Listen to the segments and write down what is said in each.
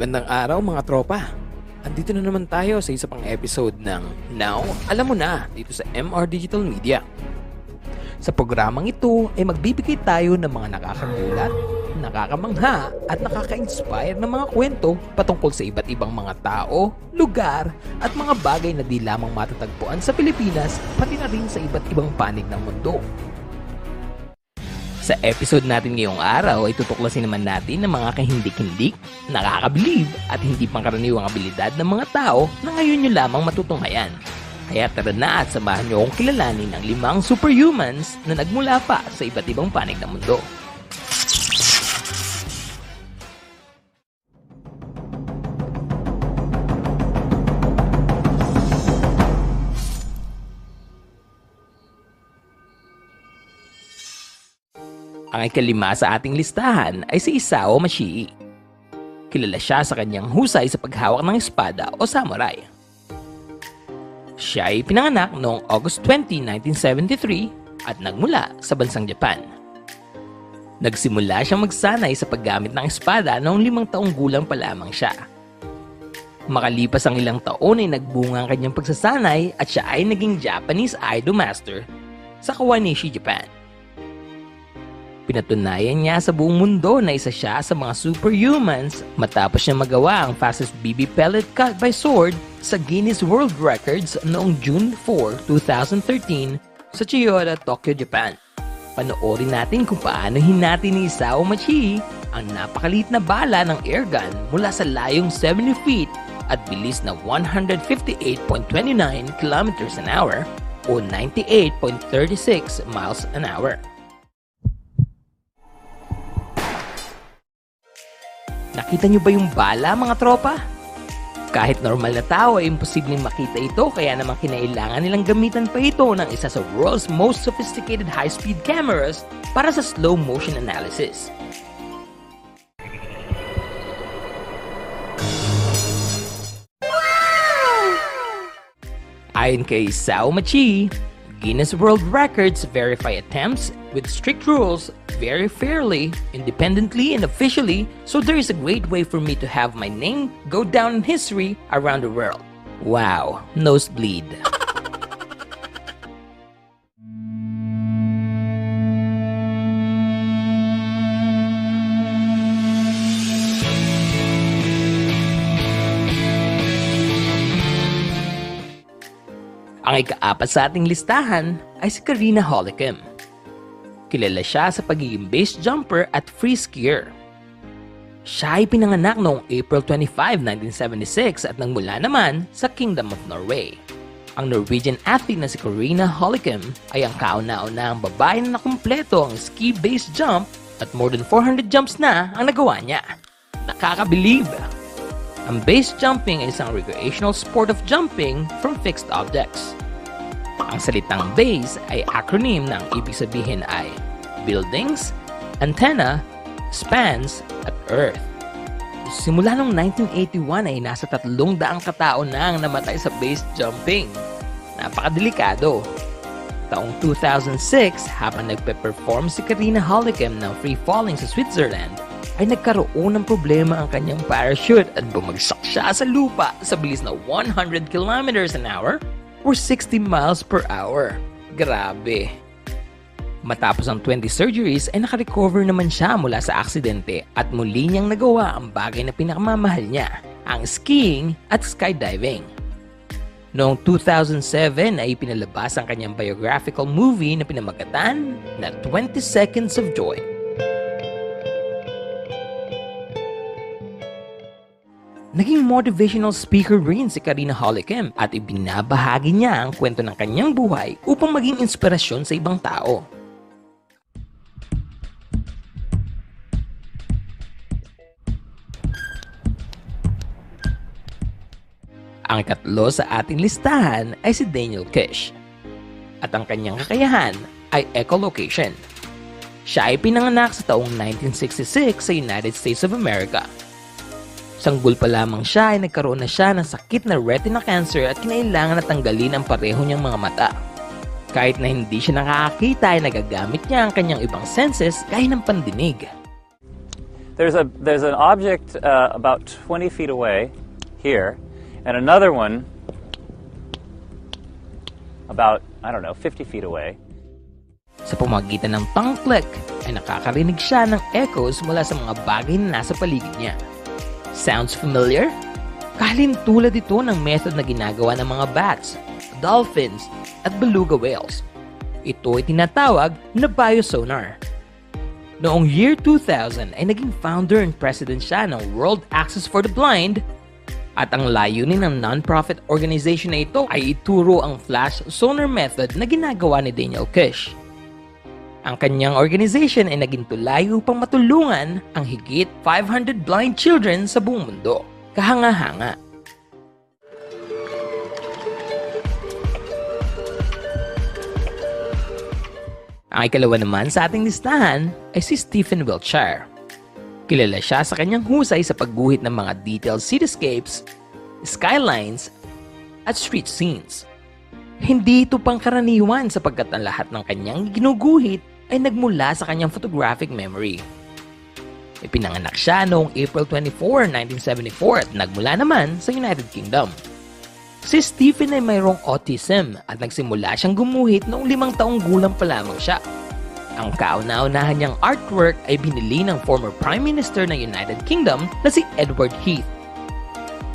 Magandang araw mga tropa. Andito na naman tayo sa isa pang episode ng Now, alam mo na dito sa MR Digital Media. Sa programang ito ay magbibigay tayo ng mga nakakagulat, nakakamangha at nakaka-inspire na mga kwento patungkol sa iba't ibang mga tao, lugar at mga bagay na di lamang matatagpuan sa Pilipinas pati na rin sa iba't ibang panig ng mundo. Sa episode natin ngayong araw ay tutuklasin naman natin ng mga kahindik-hindik, nakakabilib at hindi pangkaraniwang abilidad ng mga tao na ngayon nyo lamang matutunghayan. Kaya tara na at samahan nyo akong kilalanin ang limang superhumans na nagmula pa sa iba't ibang panig ng mundo. Ang ikalima sa ating listahan ay si Isao Mashii. Kilala siya sa kanyang husay sa paghawak ng espada o samurai. Siya ay pinanganak noong August 20, 1973 at nagmula sa bansang Japan. Nagsimula siyang magsanay sa paggamit ng espada noong limang taong gulang pa lamang siya. Makalipas ang ilang taon ay nagbunga ang kanyang pagsasanay at siya ay naging Japanese Aido Master sa Kawanishi, Japan. Pinatunayan niya sa buong mundo na isa siya sa mga superhumans matapos niya magawa ang fastest BB pellet cut by sword sa Guinness World Records noong June 4, 2013 sa Chiyoda, Tokyo, Japan. Panoorin natin kung paano hinati ni Isao Machi ang napakalit na bala ng airgun mula sa layong 70 feet at bilis na 158.29 km an hour o 98.36 miles an hour. Nakita nyo ba yung bala mga tropa? Kahit normal na tao ay imposibleng makita ito kaya naman kinailangan nilang gamitan pa ito ng isa sa world's most sophisticated high-speed cameras para sa slow motion analysis. Ayon kay Sao Machi, Guinness World Records verify attempts with strict rules very fairly, independently, and officially, so there is a great way for me to have my name go down in history around the world. Wow, nosebleed. Ang ikaapat sa ating listahan ay si Karina Holikim. Kilala siya sa pagiging base jumper at free skier. Siya ay pinanganak noong April 25, 1976 at nagmula naman sa Kingdom of Norway. Ang Norwegian athlete na si Karina Holikim ay ang kauna-una ang babae na nakumpleto ang ski base jump at more than 400 jumps na ang nagawa niya. Nakakabilib! Ang base jumping ay isang recreational sport of jumping from fixed objects. Ang salitang base ay acronym na ang ibig sabihin ay buildings, antenna, spans, at earth. Simula noong 1981 ay nasa tatlong daang katao na ang namatay sa base jumping. Napakadelikado. Taong 2006, habang nagpe-perform si Karina Holikem ng free falling sa Switzerland, ay nagkaroon ng problema ang kanyang parachute at bumagsak siya sa lupa sa bilis na 100 kilometers an hour or 60 miles per hour. Grabe. Matapos ang 20 surgeries ay nakarecover naman siya mula sa aksidente at muli niyang nagawa ang bagay na pinakamamahal niya, ang skiing at skydiving. Noong 2007 ay pinalabas ang kanyang biographical movie na pinamagatan na 20 Seconds of Joy. Naging motivational speaker rin si Karina Holikem at ibinabahagi niya ang kwento ng kanyang buhay upang maging inspirasyon sa ibang tao. Ang ikatlo sa ating listahan ay si Daniel Kish. At ang kanyang kakayahan ay echolocation. Siya ay pinanganak sa taong 1966 sa United States of America. Sanggol pa lamang siya ay nagkaroon na siya ng sakit na retina cancer at kinailangan na tanggalin ang pareho niyang mga mata. Kahit na hindi siya nakakakita ay nagagamit niya ang kanyang ibang senses gaya ng pandinig. there's a there's an object uh, about 20 feet away here, and another one about I don't know 50 feet away. Sa pamagitan ng tongue click ay nakakarinig siya ng echoes mula sa mga bagay na nasa paligid niya. Sounds familiar? Kalin tulad ito ng method na ginagawa ng mga bats, dolphins, at beluga whales. Ito ay tinatawag na biosonar. Noong year 2000 ay naging founder and president siya ng World Access for the Blind at ang layunin ng non-profit organization na ito ay ituro ang flash sonar method na ginagawa ni Daniel Kish. Ang kanyang organization ay naging tulay upang matulungan ang higit 500 blind children sa buong mundo. Kahanga-hanga. Ang ikalawa naman sa ating listahan ay si Stephen Wiltshire. Kilala siya sa kanyang husay sa pagguhit ng mga detailed cityscapes, skylines, at street scenes. Hindi ito pangkaraniwan sapagkat ang lahat ng kanyang ginuguhit ay nagmula sa kanyang photographic memory. Ipinanganak siya noong April 24, 1974 at nagmula naman sa United Kingdom. Si Stephen ay mayroong autism at nagsimula siyang gumuhit noong limang taong gulang pa lamang siya. Ang kauna-unahan niyang artwork ay binili ng former Prime Minister ng United Kingdom na si Edward Heath.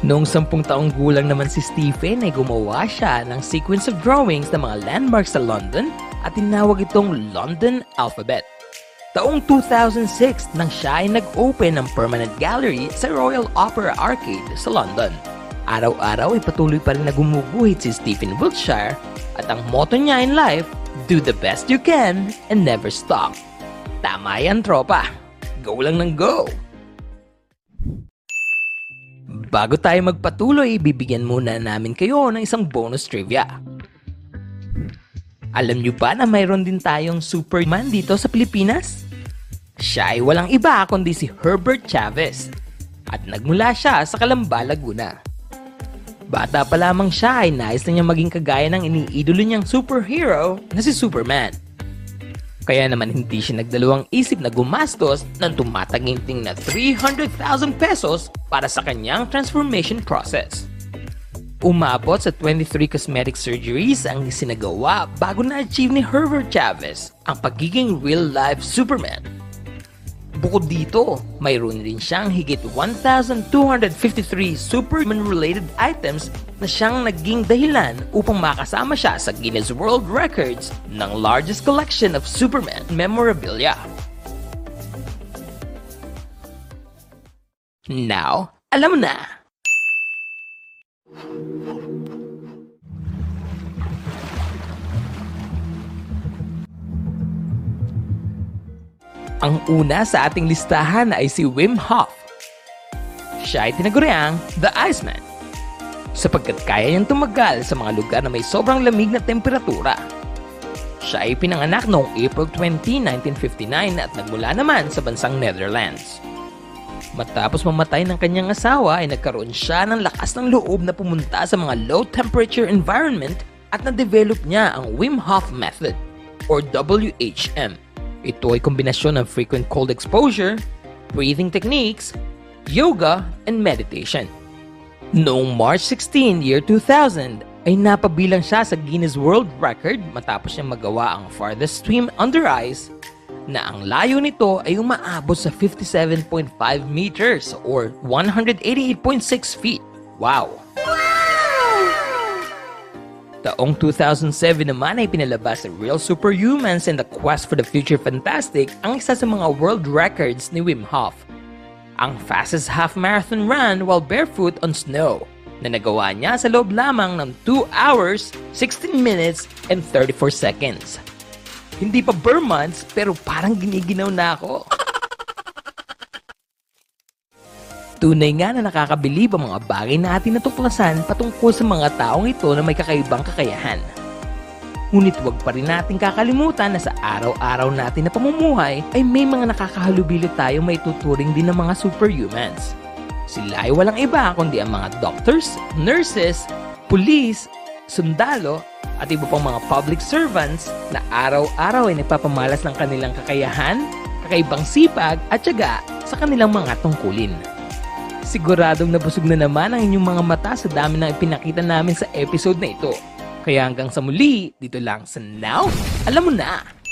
Noong sampung taong gulang naman si Stephen ay gumawa siya ng sequence of drawings ng mga landmarks sa London at tinawag itong London Alphabet. Taong 2006 nang siya ay nag-open ng permanent gallery sa Royal Opera Arcade sa London. Araw-araw ay patuloy pa rin na gumuguhit si Stephen Wiltshire at ang motto niya in life, do the best you can and never stop. Tama yan tropa, go lang ng go! Bago tayo magpatuloy, bibigyan muna namin kayo ng isang bonus trivia. Alam niyo ba na mayroon din tayong Superman dito sa Pilipinas? Siya ay walang iba kundi si Herbert Chavez at nagmula siya sa Calamba, Laguna. Bata pa lamang siya ay nais na niya maging kagaya ng iniidolo niyang superhero na si Superman. Kaya naman hindi siya nagdalawang isip na gumastos ng tumataginting na 300,000 pesos para sa kanyang transformation process. Umabot sa 23 cosmetic surgeries ang sinagawa bago na-achieve ni Herbert Chavez ang pagiging real-life Superman. Bukod dito, mayroon din siyang higit 1,253 Superman-related items na siyang naging dahilan upang makasama siya sa Guinness World Records ng largest collection of Superman memorabilia. Now, alam na! Ang una sa ating listahan ay si Wim Hof. Siya ay tinaguriang The Iceman sapagkat kaya niyang tumagal sa mga lugar na may sobrang lamig na temperatura. Siya ay pinanganak noong April 20, 1959 at nagmula naman sa bansang Netherlands. Matapos mamatay ng kanyang asawa ay nagkaroon siya ng lakas ng loob na pumunta sa mga low temperature environment at na-develop niya ang Wim Hof Method or WHM. Ito ay kombinasyon ng frequent cold exposure, breathing techniques, yoga, and meditation. Noong March 16, year 2000, ay napabilang siya sa Guinness World Record matapos niya magawa ang farthest swim under ice na ang layo nito ay umaabot sa 57.5 meters or 188.6 feet. Wow! Taong 2007 naman ay pinalabas sa Real Superhumans and the Quest for the Future Fantastic ang isa sa mga world records ni Wim Hof. Ang fastest half marathon run while barefoot on snow na nagawa niya sa loob lamang ng 2 hours, 16 minutes, and 34 seconds. Hindi pa bare months pero parang giniginaw na ako. Tunay nga na nakakabilib ang mga bagay na ating natuklasan patungkol sa mga taong ito na may kakaibang kakayahan. Ngunit huwag pa rin natin kakalimutan na sa araw-araw natin na pamumuhay ay may mga nakakahalubilo tayo may tuturing din ng mga superhumans. Sila ay walang iba kundi ang mga doctors, nurses, police, sundalo, at iba pang mga public servants na araw-araw ay nagpapamalas ng kanilang kakayahan, kakaibang sipag at tiyaga sa kanilang mga tungkulin. Siguradong nabusog na naman ang inyong mga mata sa dami ng ipinakita namin sa episode na ito. Kaya hanggang sa muli, dito lang sa Now, alam mo na!